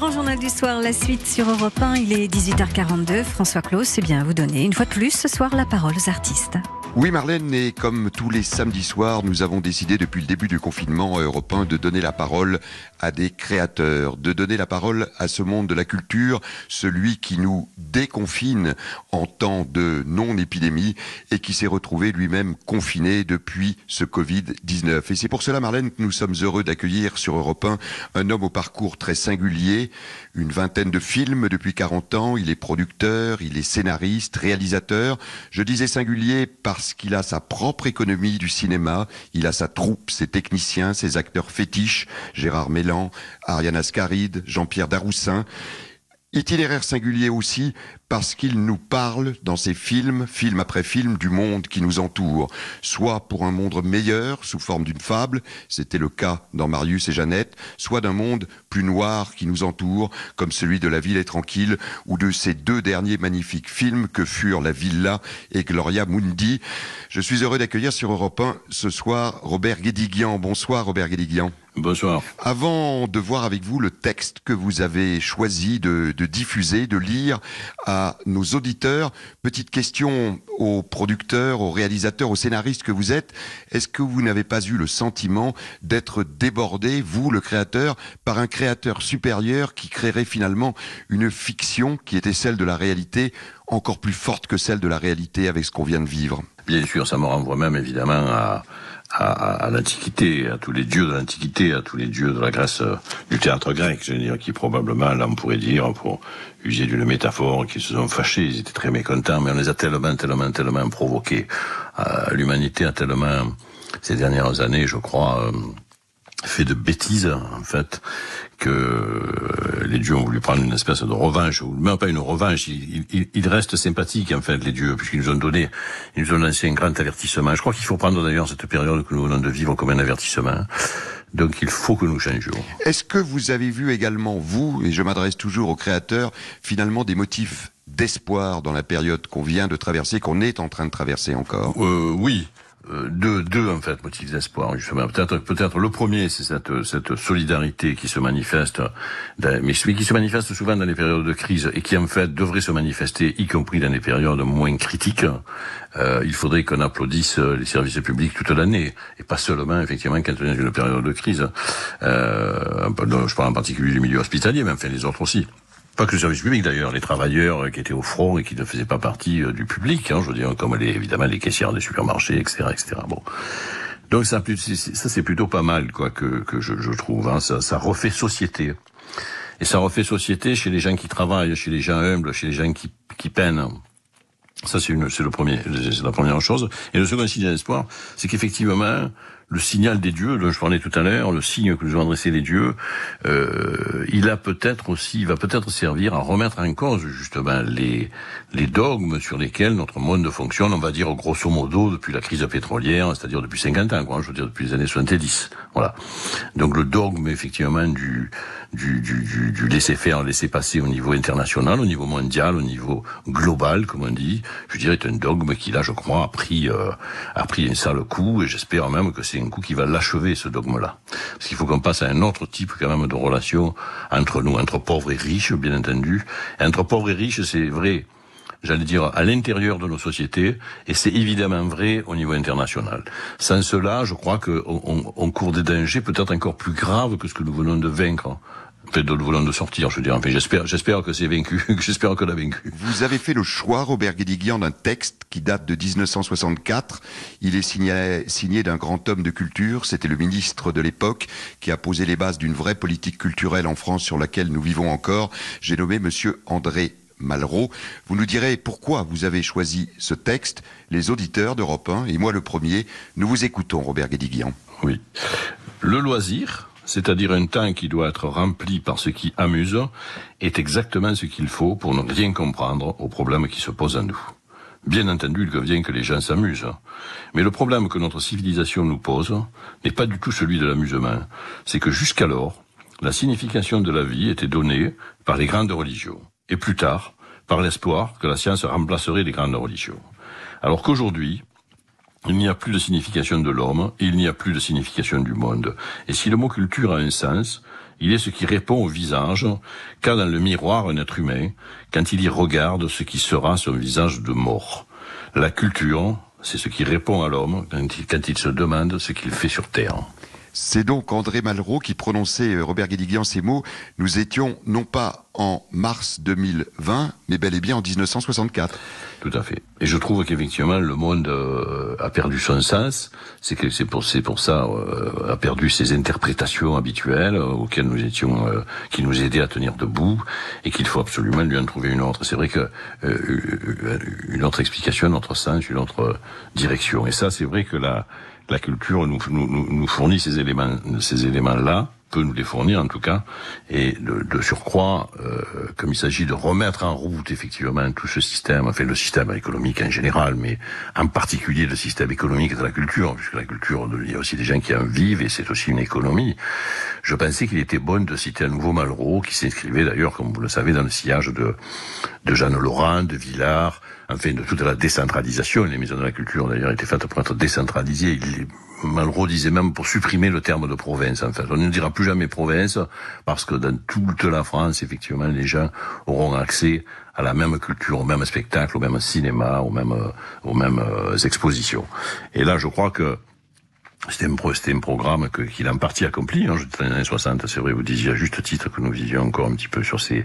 grand journal du soir, la suite sur Europe 1, il est 18h42. François Claus, c'est bien à vous donner une fois de plus ce soir la parole aux artistes. Oui, Marlène, et comme tous les samedis soirs, nous avons décidé depuis le début du confinement européen de donner la parole à des créateurs, de donner la parole à ce monde de la culture, celui qui nous déconfine en temps de non-épidémie et qui s'est retrouvé lui-même confiné depuis ce Covid-19. Et c'est pour cela, Marlène, que nous sommes heureux d'accueillir sur Europe 1 un homme au parcours très singulier, une vingtaine de films depuis 40 ans, il est producteur, il est scénariste, réalisateur. Je disais singulier parce parce qu'il a sa propre économie du cinéma, il a sa troupe, ses techniciens, ses acteurs fétiches, Gérard Mélan, Ariane Ascaride, Jean-Pierre Daroussin. Itinéraire singulier aussi parce qu'il nous parle dans ses films, film après film, du monde qui nous entoure, soit pour un monde meilleur sous forme d'une fable, c'était le cas dans Marius et Jeannette, soit d'un monde plus noir qui nous entoure, comme celui de La ville est tranquille, ou de ces deux derniers magnifiques films que furent La Villa et Gloria Mundi. Je suis heureux d'accueillir sur Europe 1 ce soir Robert Guédiguian. Bonsoir Robert Guédiguian. Bonsoir. Avant de voir avec vous le texte que vous avez choisi de, de diffuser, de lire à nos auditeurs. Petite question aux producteurs, aux réalisateurs, aux scénaristes que vous êtes. Est-ce que vous n'avez pas eu le sentiment d'être débordé, vous, le créateur, par un créateur supérieur qui créerait finalement une fiction qui était celle de la réalité encore plus forte que celle de la réalité avec ce qu'on vient de vivre? Bien sûr, ça me renvoie même évidemment à, à, l'Antiquité, à tous les dieux de l'Antiquité, à tous les dieux de la Grèce, euh, du théâtre grec, je veux dire, qui probablement, là on pourrait dire, pour user d'une métaphore, qui se sont fâchés, ils étaient très mécontents, mais on les a tellement, tellement, tellement provoqués. Euh, l'humanité a tellement, ces dernières années, je crois, euh, fait de bêtises, en fait, que les dieux ont voulu prendre une espèce de revanche, ou même pas une revanche, ils, restent sympathiques, en fait, les dieux, puisqu'ils nous ont donné, ils nous ont lancé un grand avertissement. Je crois qu'il faut prendre d'ailleurs cette période que nous venons de vivre comme un avertissement. Donc il faut que nous changions. Est-ce que vous avez vu également, vous, et je m'adresse toujours aux créateurs, finalement des motifs d'espoir dans la période qu'on vient de traverser, qu'on est en train de traverser encore? Euh, Oui, euh, deux, deux en fait motifs d'espoir justement. Peut-être, peut-être le premier, c'est cette, cette solidarité qui se manifeste, mais qui se manifeste souvent dans les périodes de crise et qui en fait devrait se manifester, y compris dans les périodes moins critiques. Euh, il faudrait qu'on applaudisse les services publics toute l'année et pas seulement effectivement quand on est dans une période de crise. Euh, je parle en particulier du milieu hospitalier, mais enfin les autres aussi. Pas que le service public d'ailleurs, les travailleurs euh, qui étaient au front et qui ne faisaient pas partie euh, du public, hein, je veux dire, comme les, évidemment les caissières des supermarchés, etc., etc. Bon. Donc ça, ça c'est plutôt pas mal, quoi, que, que je, je trouve. Hein. Ça, ça refait société. Et ça refait société chez les gens qui travaillent, chez les gens humbles, chez les gens qui, qui peinent. Ça, c'est le premier, c'est la première chose. Et le second signe d'espoir, c'est qu'effectivement, le signal des dieux, dont je parlais tout à l'heure, le signe que nous ont adressé les dieux, euh, il a peut-être aussi, il va peut-être servir à remettre en cause justement les les dogmes sur lesquels notre monde fonctionne, on va dire grosso modo depuis la crise pétrolière, c'est-à-dire depuis 50 ans, quoi, je veux dire depuis les années 70. Voilà. Donc le dogme effectivement du du, du, du, du laisser faire, laisser passer au niveau international, au niveau mondial, au niveau global, comme on dit, je dirais est un dogme qui là, je crois, a pris euh, a pris un sale coup, et j'espère même que c'est un coup qui va l'achever, ce dogme-là. Parce qu'il faut qu'on passe à un autre type quand même de relation entre nous, entre pauvres et riches, bien entendu. entre pauvres et riches, c'est vrai, j'allais dire, à l'intérieur de nos sociétés, et c'est évidemment vrai au niveau international. Sans cela, je crois qu'on on court des dangers peut-être encore plus graves que ce que nous venons de vaincre de sortir, je veux dire. Enfin, j'espère, j'espère que c'est vaincu, j'espère qu'on a vaincu. Vous avez fait le choix, Robert Guédiguian, d'un texte qui date de 1964. Il est signé, signé d'un grand homme de culture. C'était le ministre de l'époque qui a posé les bases d'une vraie politique culturelle en France sur laquelle nous vivons encore. J'ai nommé Monsieur André Malraux. Vous nous direz pourquoi vous avez choisi ce texte. Les auditeurs d'Europe 1, et moi le premier, nous vous écoutons, Robert Guédiguian. Oui. Le loisir, c'est-à-dire un temps qui doit être rempli par ce qui amuse, est exactement ce qu'il faut pour ne rien comprendre aux problèmes qui se posent à nous. Bien entendu, il convient que les gens s'amusent. Mais le problème que notre civilisation nous pose n'est pas du tout celui de l'amusement. C'est que jusqu'alors, la signification de la vie était donnée par les grandes religions. Et plus tard, par l'espoir que la science remplacerait les grandes religions. Alors qu'aujourd'hui, il n'y a plus de signification de l'homme, il n'y a plus de signification du monde. Et si le mot culture a un sens, il est ce qui répond au visage qu'a dans le miroir un être humain quand il y regarde ce qui sera son visage de mort. La culture, c'est ce qui répond à l'homme quand il, se demande ce qu'il fait sur Terre. C'est donc André Malraux qui prononçait, euh, Robert Guédiguian, ces mots. Nous étions non pas en mars 2020, mais bel et bien en 1964. Tout à fait. Et je trouve qu'effectivement, le monde euh, a perdu son sens. C'est que c'est pour, pour ça euh, a perdu ses interprétations habituelles auxquelles nous étions, qui nous aidaient à tenir debout, et qu'il faut absolument lui en trouver une autre. C'est vrai que une autre explication, un autre sens, une autre direction. Et ça, c'est vrai que la la culture nous, fournit ces éléments, ces éléments-là, peut nous les fournir en tout cas, et de, surcroît, euh, comme il s'agit de remettre en route effectivement tout ce système, enfin le système économique en général, mais en particulier le système économique de la culture, puisque la culture, il y a aussi des gens qui en vivent et c'est aussi une économie. Je pensais qu'il était bon de citer un nouveau Malraux, qui s'inscrivait d'ailleurs, comme vous le savez, dans le sillage de, de Jeanne Laurent, de Villard, enfin de toute la décentralisation. Les maisons de la culture d'ailleurs étaient faites pour être décentralisées. Il, Malraux disait même pour supprimer le terme de province. En fait, on ne dira plus jamais province parce que dans toute la France, effectivement, les gens auront accès à la même culture, au même spectacle, au même cinéma, aux mêmes, aux mêmes euh, expositions. Et là, je crois que c'était un, un, programme qu'il a en partie accompli. Hein, dans les années 60, c'est vrai, vous disiez à juste titre que nous vivions encore un petit peu sur ces,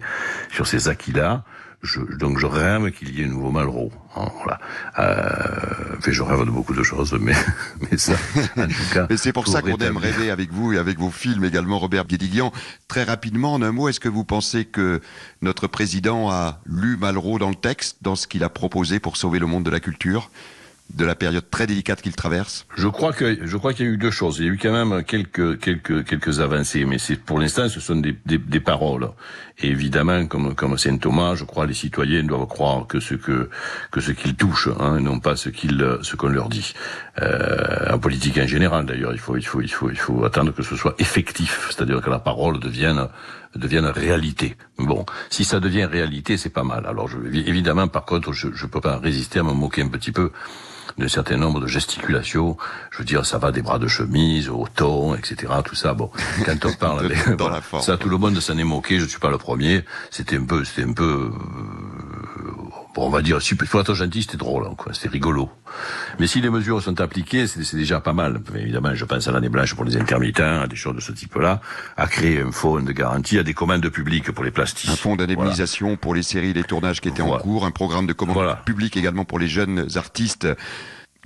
sur ces acquis-là je, donc je rêve qu'il y ait un nouveau Malraux. Hein, voilà. Euh, je rêve de beaucoup de choses, mais, mais ça, en tout cas. mais c'est pour, ça qu'on aime rêver avec vous et avec vos films également, Robert Guédiguian. Très rapidement, en un mot, est-ce que vous pensez que notre président a lu Malraux dans le texte, dans ce qu'il a proposé pour sauver le monde de la culture? De la période très délicate qu'il traverse Je crois que je crois qu'il y a eu deux choses. Il y a eu quand même quelques quelques quelques avancées, mais c'est pour l'instant ce sont des, des, des, paroles. Et évidemment, comme comme saint Thomas, je crois les citoyens doivent croire que ce que que ce qu'ils touchent, hein, non pas ce qu'ils ce qu'on leur dit. Euh, en politique en général, d'ailleurs, il faut il faut il faut il faut attendre que ce soit effectif, c'est-à-dire que la parole devienne devienne réalité. Bon, si ça devient réalité, c'est pas mal. Alors, je, évidemment, par contre, je ne peux pas résister à me moquer un petit peu d'un certain nombre de gesticulations. Je veux dire, ça va des bras de chemise au ton, etc. Tout ça. Bon, quand on parle, dans la forme. ça, tout le monde s'en est moqué. Je suis pas le premier. C'était un peu, c'était un peu, euh, bon, on va dire, super, faut être gentil, c'était drôle, hein, quoi. C'était rigolo. Mais si les mesures sont appliquées, c'est déjà pas mal. Évidemment, je pense à l'année blanche pour les intermittents, à des choses de ce type-là, à créer un fonds de garantie, à des commandes publiques pour les plastiques. Un fonds d'indemnisation pour les séries, les tournages qui étaient en cours, un programme de commande publique également pour les jeunes artistes.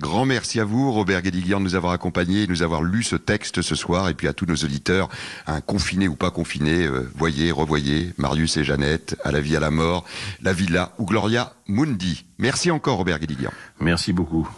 Grand merci à vous, Robert Guédiguian, de nous avoir accompagnés, de nous avoir lu ce texte ce soir, et puis à tous nos auditeurs, un confiné ou pas confiné, euh, voyez, revoyez, Marius et Jeannette, à la vie, à la mort, la villa ou Gloria Mundi. Merci encore, Robert Guédiguian. Merci beaucoup.